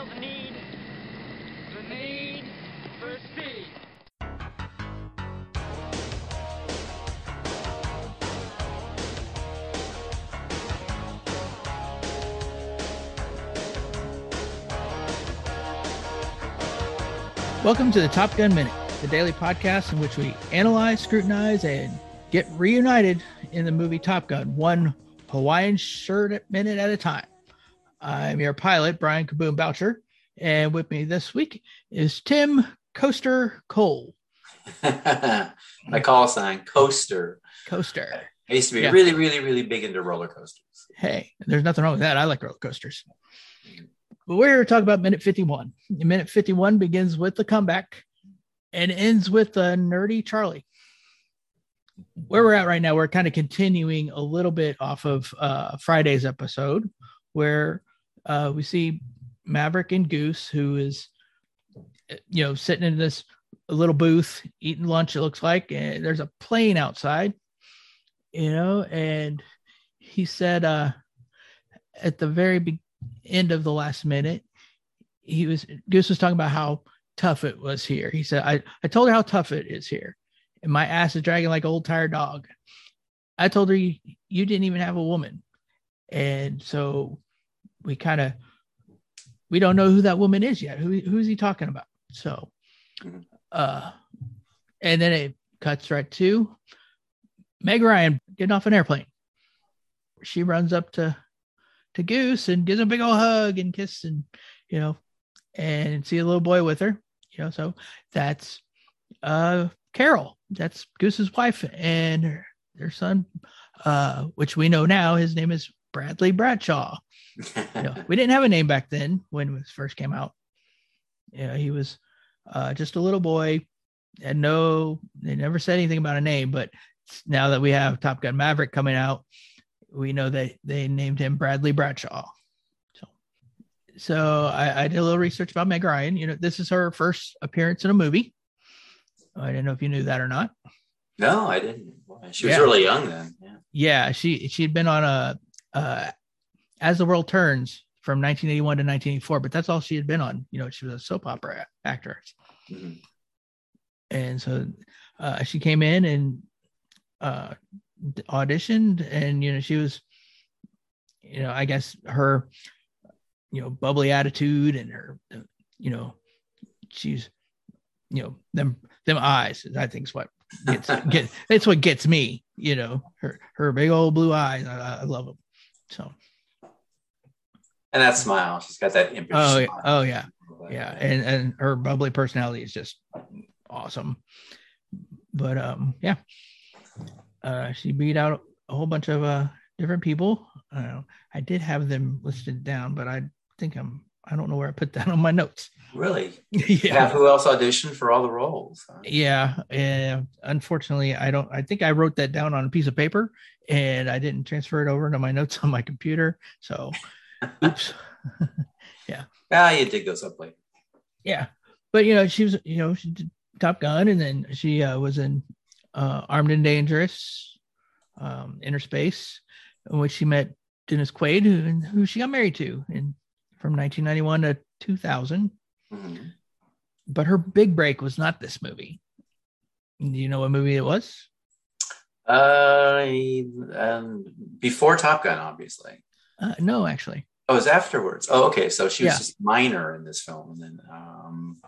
feel the need, the need for speed. Welcome to the Top Gun Minute, the daily podcast in which we analyze, scrutinize, and get reunited in the movie Top Gun, one Hawaiian shirt minute at a time. I'm your pilot, Brian Kaboom Boucher, and with me this week is Tim Coaster Cole. My call sign, Coaster. Coaster. I used to be Yeah. really, really, really big into roller coasters. Hey, there's nothing wrong with that. I like roller coasters. But we're here to talk about minute 51. Minute 51 begins with the comeback and ends with the nerdy Charlie. Where we're at right now, we're kind of continuing a little bit off of uh, Friday's episode where uh, we see Maverick and Goose, who is, you know, sitting in this little booth eating lunch, it looks like, and there's a plane outside, you know, and he said uh, at the very be- end of the last minute, he was Goose was talking about how tough it was here. He said, I, I told her how tough it is here. And my ass is dragging like old tired dog. I told her you, you didn't even have a woman. And so we kind of we don't know who that woman is yet. Who who's he talking about? So uh and then it cuts right to Meg Ryan getting off an airplane. She runs up to to Goose and gives him a big old hug and kiss and you know and see a little boy with her. You know, so that's uh Carol. That's Goose's wife and her, their son, uh, which we know now his name is Bradley Bradshaw. You know, we didn't have a name back then when it first came out. Yeah, he was uh, just a little boy, and no, they never said anything about a name. But now that we have Top Gun Maverick coming out, we know that they named him Bradley Bradshaw. So, so I, I did a little research about Meg Ryan. You know, this is her first appearance in a movie. I didn't know if you knew that or not. no, I didn't. She was Yeah. really young then. Yeah. Yeah, she she'd been on a uh, As the World Turns from 1981 to 1984, but that's all she had been on. You know, she was a soap opera actress. Mhm. and so uh, she came in and uh, auditioned and you know she was you know i guess her you know bubbly attitude and her you know she's you know them them eyes i think is what gets get it's what gets me you know her her big old blue eyes i, I love them so. And that smile, she's got that impish oh yeah. smile. oh yeah. Yeah. And and her bubbly personality is just awesome. But um yeah. Uh she beat out a whole bunch of uh different people. Uh, i did have them listed down but i think i'm i don't know where i put that on my notes Really? Yeah. Who else auditioned for all the roles? huh? yeah and unfortunately i don't i think i wrote that down on a piece of paper and i didn't transfer it over to my notes on my computer so oops yeah. Ah, you dig those up later. yeah but you know she was you know she did top gun and then she uh, was in uh, armed and dangerous um, inner space in which she met dennis quaid who, who she got married to in from 1991 to 2000 Mhm. but her big break was not this movie do you know what movie it was Uh, um, before Top Gun, obviously. uh, no actually Oh, it was afterwards. Oh, okay. So she was Yeah. just minor in this film, and then um,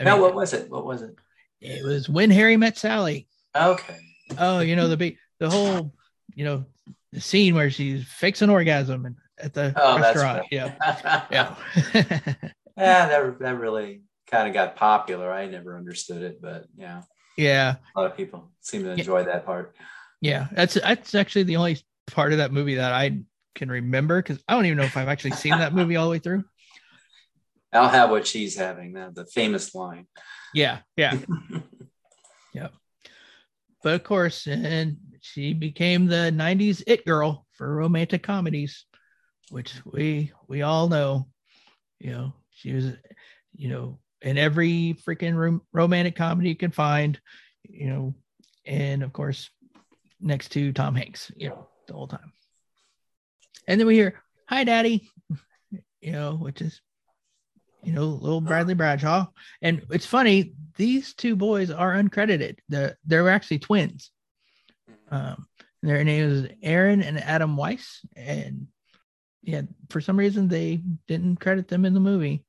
I no, mean, what was it? What was it? it was when harry met sally Okay. oh you know the the whole you know the scene where she fakes an orgasm and at the Oh, restaurant. yeah. Yeah. Yeah, that that really kind of got popular. I never understood it, but yeah, yeah. A lot of people seem to enjoy that part. yeah that's that's actually the only part of that movie that i can remember because i don't even know if i've actually seen that movie all the way through. I'll have what she's having. That the famous line. Yeah, yeah. Yeah but of course and she became the 90s it girl for romantic comedies which we we all know you know she was you know in every freaking rom- romantic comedy you can find you know and of course next to tom hanks you know the whole time and then we hear hi daddy you know which is you know, little Bradley Bradshaw. And it's funny, these two boys are uncredited. They're, they're actually twins. Um, their names is Aaron and Adam Weiss. And yeah, for some reason they didn't credit them in the movie.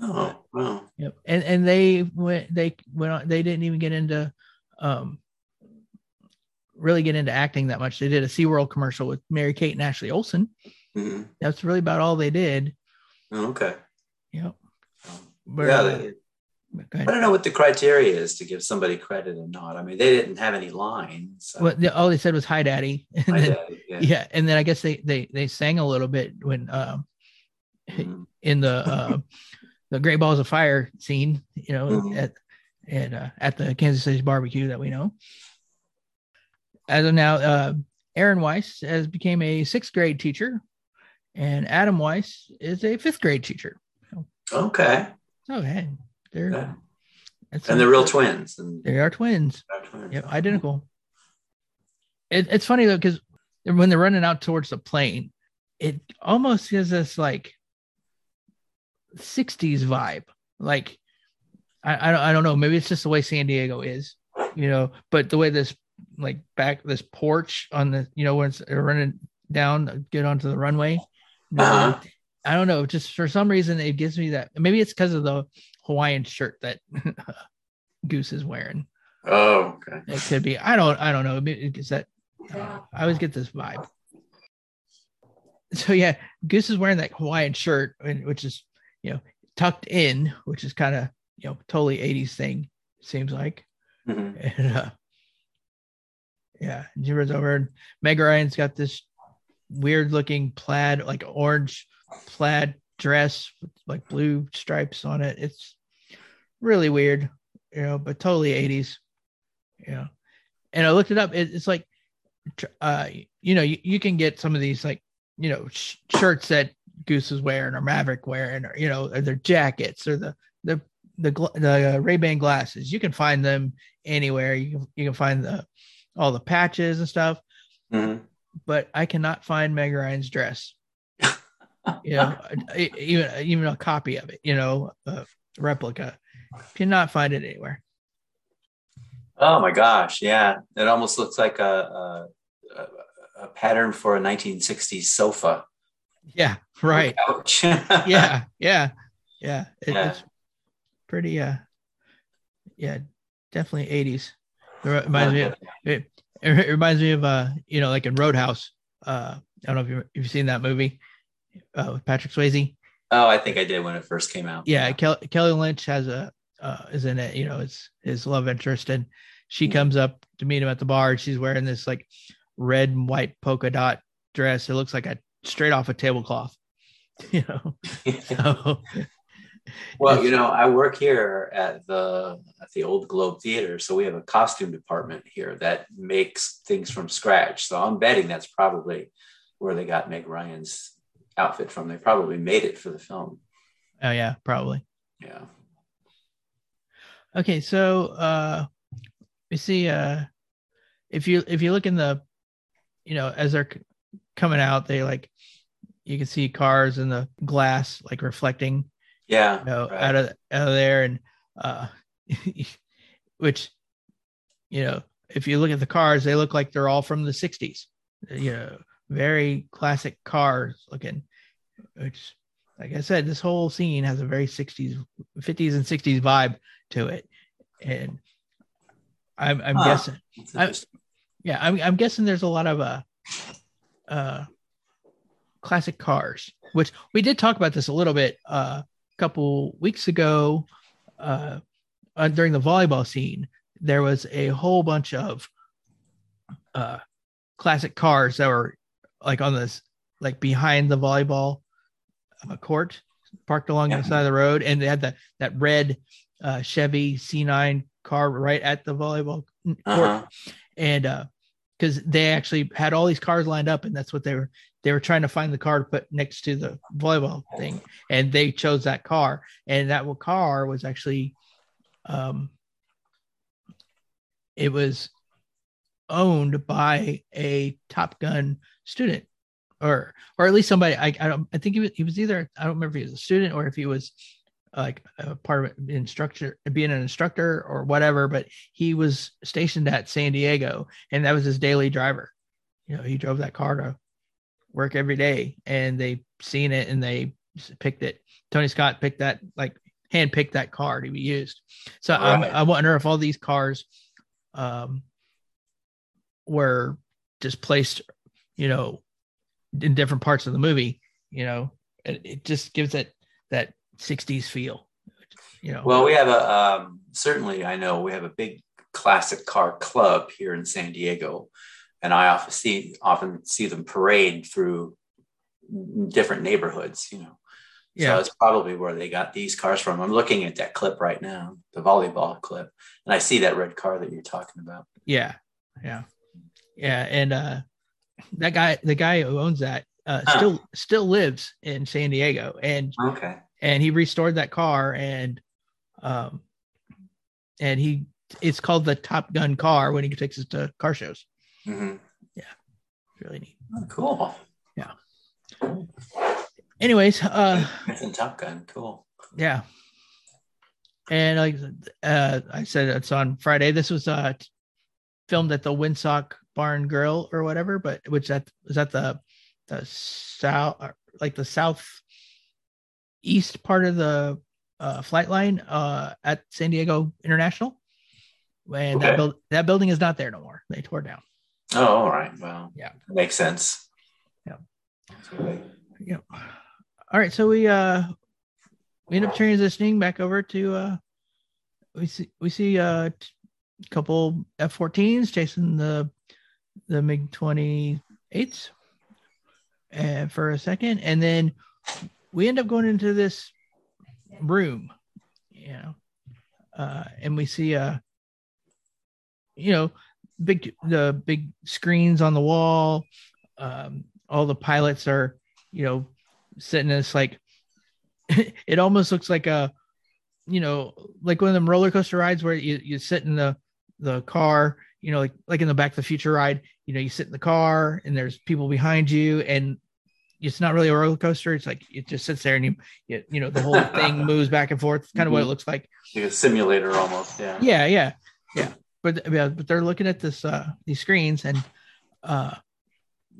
Oh, wow. Yep. And and they went they went on they didn't even get into um really get into acting that much. They did a SeaWorld commercial with Mary Kate and Ashley Olsen. Mhm. That's really about all they did. Oh, okay. Yep. Um, But, yeah, uh, they, I don't know what the criteria is to give somebody credit or not. I mean, they didn't have any lines. So. Well, the, all they said was "Hi, Daddy," and I then, did, yeah. yeah, and then I guess they they they sang a little bit when um Mhm. in the uh the Great Balls of Fire scene, you know, Mhm. at at uh, at the Kansas City barbecue that we know. As of now, uh, Aaron Weiss has became a sixth grade teacher, and Adam Weiss is a fifth grade teacher. Okay. Okay, they're Yeah. And they're real twins. And They are twins. twins. Yep, identical. It, it's funny though because when they're running out towards the plane, it almost gives us like '60s vibe. Like I, I don't I don't know. Maybe it's just the way San Diego is, you know. But the way this like back this porch on the you know when it's running down, get onto the runway. Uh-huh. I don't know. Just for some reason, it gives me that. Maybe it's because of the Hawaiian shirt that Goose is wearing. Oh, okay. It could be. I don't. I don't know. Is that? Uh, I always get this vibe. So yeah, Goose is wearing that Hawaiian shirt, and- which is you know tucked in, which is kind of you know totally '80s thing. Seems like. Mm-hmm. And, uh, yeah, runs over, and Meg Ryan's got this weird looking plaid, like orange plaid dress with like blue stripes on it. It's really weird, you know, but totally 80s. Yeah. And I looked it up. It, it's like, uh, you know, you, you can get some of these like, you know, sh- shirts that Goose is wearing or Maverick wearing, or, you know, or their jackets or the, the, the, the uh, Ray-Ban glasses. You can find them anywhere. You can, you can find the, all the patches and stuff, Mhm. but I cannot find Meg Ryan's dress. you know, even even a copy of it. You know, a replica. Cannot find it anywhere. Oh my gosh. Yeah. It almost looks like a, a, a, pattern for a 1960s sofa. Yeah, right. Couch. Yeah, yeah, yeah. It, Yeah. It's pretty. Uh, yeah, definitely eighties. It reminds me. Of, it, it reminds me of uh, you know, like in Roadhouse. Uh, I don't know if you you've seen that movie uh, with Patrick Swayze. Oh, I think I did when it first came out. yeah, Kel- Kelly Lynch has a uh, is in it. You know, it's his love interest, and she Mhm. comes up to meet him at the bar. And she's wearing this like red and white polka dot dress. It looks like a straight off a tablecloth. You know, so well, you know, I work here at the at the Old Globe Theater, so we have a costume department here that makes things from scratch. So I'm betting that's probably where they got Meg Ryan's outfit from. They probably made it for the film. oh yeah, probably. Yeah. Okay, so uh, we see uh, if you if you look in the, you know, as they're c- coming out, they like you can see cars in the glass like reflecting Yeah. you know, right. out of out of there, and uh, which you know, if you look at the cars, they look like they're all from the '60s. You know, very classic cars looking. Which, like I said, this whole scene has a very '60s, '50s, and '60s vibe to it, and I'm I'm Huh. guessing I- interesting. yeah, I'm I'm guessing there's a lot of uh uh classic cars, which we did talk about this a little bit uh, a couple weeks ago uh, uh during the volleyball scene. There was a whole bunch of uh classic cars that were like on this like behind the volleyball court parked along Yeah. the side of the road and they had that that red uh Chevy C9 car right at the volleyball court Uh-huh. and uh because they actually had all these cars lined up and that's what they were they were trying to find the car to put next to the volleyball thing and they chose that car and that car was actually um it was owned by a top gun student or or at least somebody i, I don't i think he was he was either i don't remember if he was a student or if he was like a part of it, instructor, being an instructor or whatever. But he was stationed at San Diego, and that was his daily driver. You know, he drove that car to work every day, and they seen it and they picked it. Tony Scott picked that, like hand picked that car to be used. So I'm, Right. I wonder if all these cars, um, were just placed, you know, in different parts of the movie. You know, it, it just gives it that 60s feel. You know, Well, we have a um, certainly. I know we have a big classic car club here in San Diego, and I often see often see them parade through different neighborhoods. You know, yeah, so it's probably where they got these cars from. I'm looking at that clip right now, the volleyball clip, and I see that red car that you're talking about. yeah, yeah, yeah. And uh, that guy, the guy who owns that, uh, Huh. still still lives in San Diego, and Okay. and he restored that car and um and he it's called the top gun car when he takes it to car shows hmm Yeah, really neat Oh, cool. anyways uh It's in Top Gun. Cool. yeah and like uh i said it's on friday this was uh filmed at the windsock barn grill or whatever but which that is that the the south like the south east part of the uh, flight line uh, at San Diego International. And that build that building is not there no more. They tore down. Oh, all right. Well, Yeah. makes sense. Yeah. Okay. Yeah. All right. So we uh we end up transitioning back over to uh we see we see uh t- couple F-14s chasing the the MiG 28s and for a second, and then we end up going into this room, you know, uh, and we see uh you know big the big screens on the wall. Um, all the pilots are you know sitting in this like it almost looks like a you know like one of them roller coaster rides where you, you sit in the the car you know like like in the back to the future ride you know you sit in the car and there's people behind you and it's not really a roller coaster. It's like it just sits there and you you, you know the whole thing moves back and forth. Kind of what it looks like. Like a simulator almost. Yeah. yeah. Yeah. Yeah. But yeah, but they're looking at this uh these screens and uh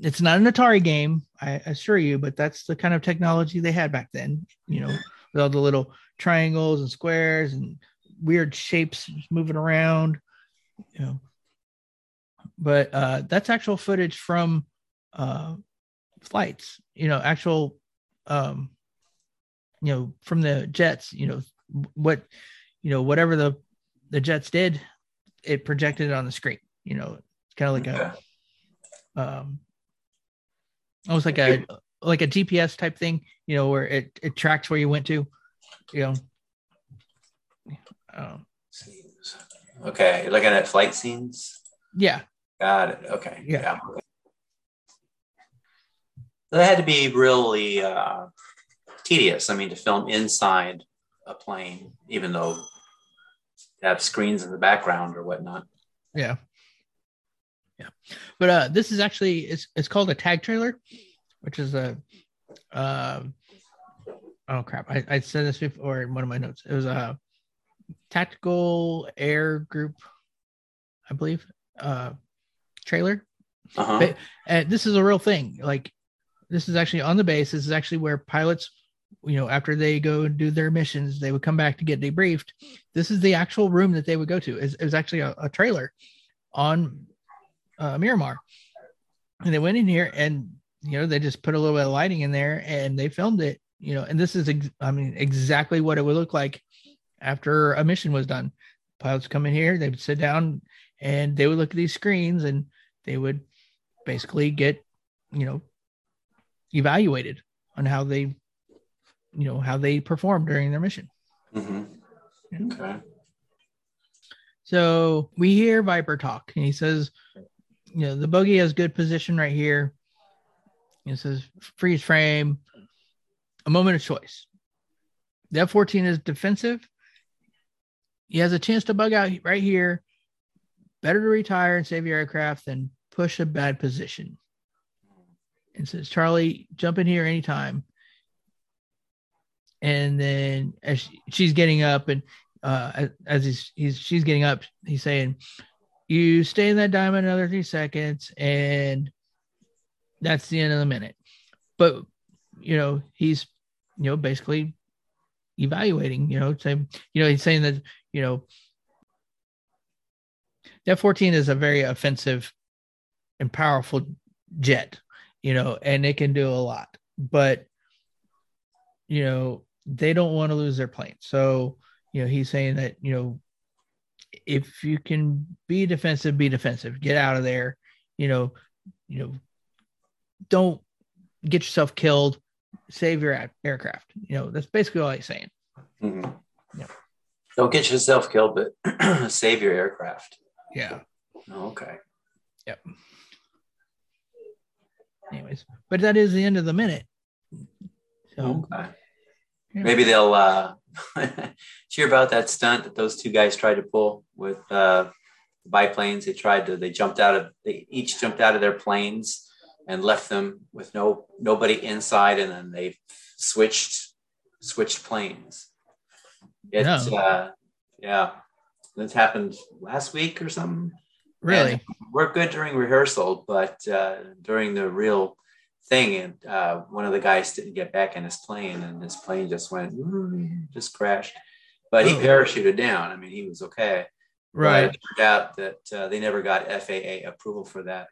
it's not an atari game i assure you but that's the kind of technology they had back then you know with all the little triangles and squares and weird shapes moving around you know but uh that's actual footage from uh flights you know actual um you know from the jets you know what you know whatever the the jets did it projected it on the screen you know it's kind of like a um almost like a like a gps type thing you know where it it tracks where you went to you know um, Scenes. Okay. Looking at flight scenes. yeah Got it. Okay. Yeah. Yeah. That had to be really uh, tedious. I mean, to film inside a plane, even though you have screens in the background or whatnot. Yeah. Yeah. But uh this is actually it's it's called a tag trailer, which is a um oh crap. I, I said this before in one of my notes. It was a tactical air group, I believe, uh trailer. Uh-huh. Ba- And this is a real thing. Like this is actually on the base. This is actually where pilots, you know, after they go and do their missions, they would come back to get debriefed. This is the actual room that they would go to. It was, it was actually a, a trailer on uh, Miramar, and they went in here and you know they just put a little bit of lighting in there and they filmed it. You know, and this is ex- I mean exactly what it would look like after a mission was done. Pilots come in here, they would sit down and they would look at these screens and they would basically get you know evaluated on how they you know how they performed during their mission. Hmm Yeah. Okay. so we hear viper talk and he says you know the bogey has good position right here. He says freeze frame a moment of choice. The f-14 is defensive. He has a chance to bug out right here. Better to retire and save your aircraft than push a bad position. And says charlie jump in here anytime. And then as she, she's getting up and uh as- he's, he's she's getting up he's saying you stay in that diamond another three seconds and that's the end of the minute. But you know he's you know basically evaluating you know saying you know he's saying that you know that 14 is a very offensive and powerful jet you know and it can do a lot but you know they don't want to lose their plane so you know he's saying that you know if you can be defensive be defensive get out of there you know you know don't get yourself killed save your aircraft you know that's basically all he's saying Mhm. Yeah. Don't get yourself killed, but save your aircraft. yeah Okay. okay. Anyways but that is the end of the minute so Okay. yeah. Maybe they'll uh hear about that stunt that those two guys tried to pull with uh biplanes. They tried to they jumped out of they each jumped out of their planes and left them with no nobody inside and then they switched switched planes. It No. uh yeah. This happened last week or something. Really And we're good during rehearsal, but uh, during the real thing, and uh, one of the guys didn't get back in his plane, and his plane just went, just crashed. But he parachuted down. I mean, he was okay. Right turned out that uh, they never got FAA approval for that.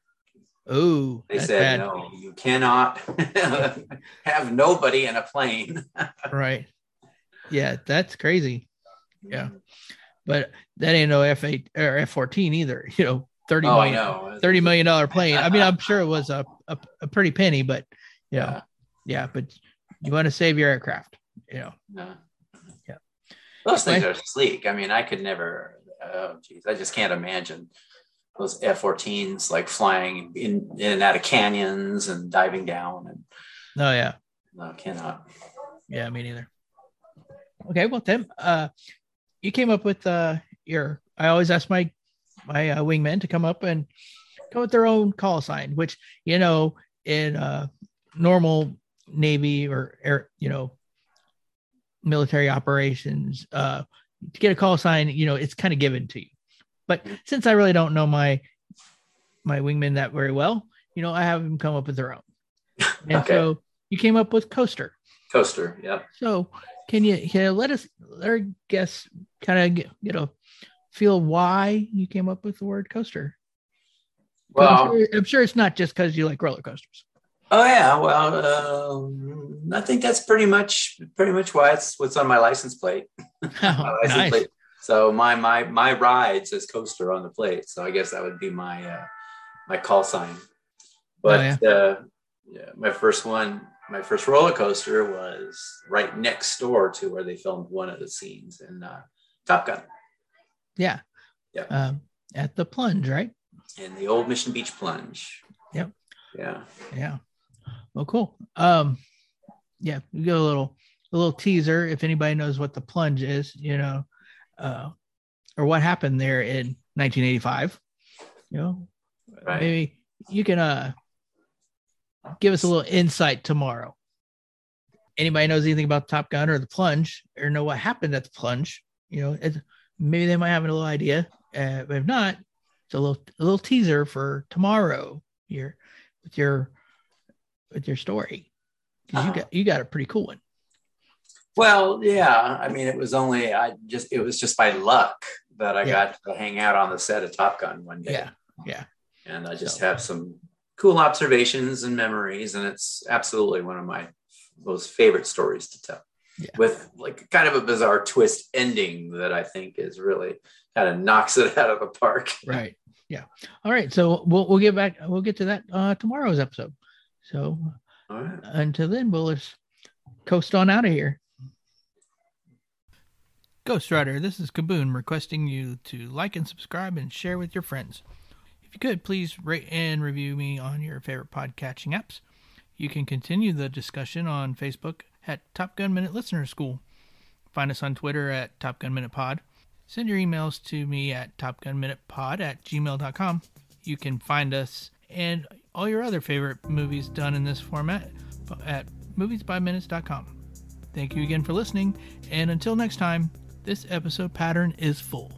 oh They said, bad. no, you cannot have nobody in a plane. right yeah that's crazy Yeah. But that ain't no f8 or f14 either you know 30 Oh, I million know. 30 million dollar plane i mean i'm sure it was a, a, a pretty penny but you know, Yeah. yeah but you want to save your aircraft you know No. Yeah. Those things Right. are sleek. I mean, I could never, oh, geez, I just can't imagine those F 14s like flying in, in and out of canyons and diving down. And oh yeah no, cannot. yeah me neither okay well tim uh you came up with uh your i always ask my my uh, wingmen to come up and come with their own call sign which you know in uh normal navy or air you know military operations uh to get a call sign you know it's kind of given to you but since i really don't know my my wingmen that very well you know i have them come up with their own and Okay. so you came up with coaster Coaster. yeah. so can you, can you let us let our guests kind of get, get a feel why you came up with the word coaster? 'Cause I'm, Well, sure, I'm sure it's not just because you like roller coasters. oh yeah. Well, um, I think that's pretty much pretty much why it's what's on my license plate. My Oh, license nice. plate. So my my my ride says coaster on the plate. So I guess that would be my uh, my call sign. But uh, yeah, my first one, my first roller coaster was right next door to where they filmed one of the scenes in uh, Top Gun Yeah. Yeah. Um, at the plunge, right? in the old Mission Beach plunge. Yep. Yeah. Yeah. Well, cool. Um, yeah, we get a little a little teaser if anybody knows what the plunge is, you know, uh, or what happened there in 1985. You know, Right. maybe you can uh give us a little insight tomorrow. Anybody knows anything about Top Gun or the plunge, or know what happened at the plunge? You know, it, maybe they might have a little idea. Uh, but if not, it's a little a little teaser for tomorrow here with your with your story. Uh-huh. you got you got a pretty cool one. Well, yeah. I mean, it was only I just it was just by luck that I Yeah. got to hang out on the set of Top Gun one day. Yeah, yeah. and I just So- have some cool observations and memories, and it's absolutely one of my most favorite stories to tell. Yeah. With like kind of a bizarre twist ending that I think is really kind of knocks it out of the park. Right. Yeah. All right. So we'll we'll get back we'll get to that uh tomorrow's episode. So All right. until then, we'll just coast on out of here. Ghost Rider, this is Kaboom requesting you to like and subscribe and share with your friends. You could, please rate and review me on your favorite podcatching apps. You can continue the discussion on Facebook at Top Gun Minute Listener School. Find us on Twitter at Top Gun Minute Pod. Send your emails to me at topgunminutepod at gmail.com. You can find us and all your other favorite movies done in this format at moviesbyminutes.com. Thank you again for listening, and until next time, this episode pattern is full.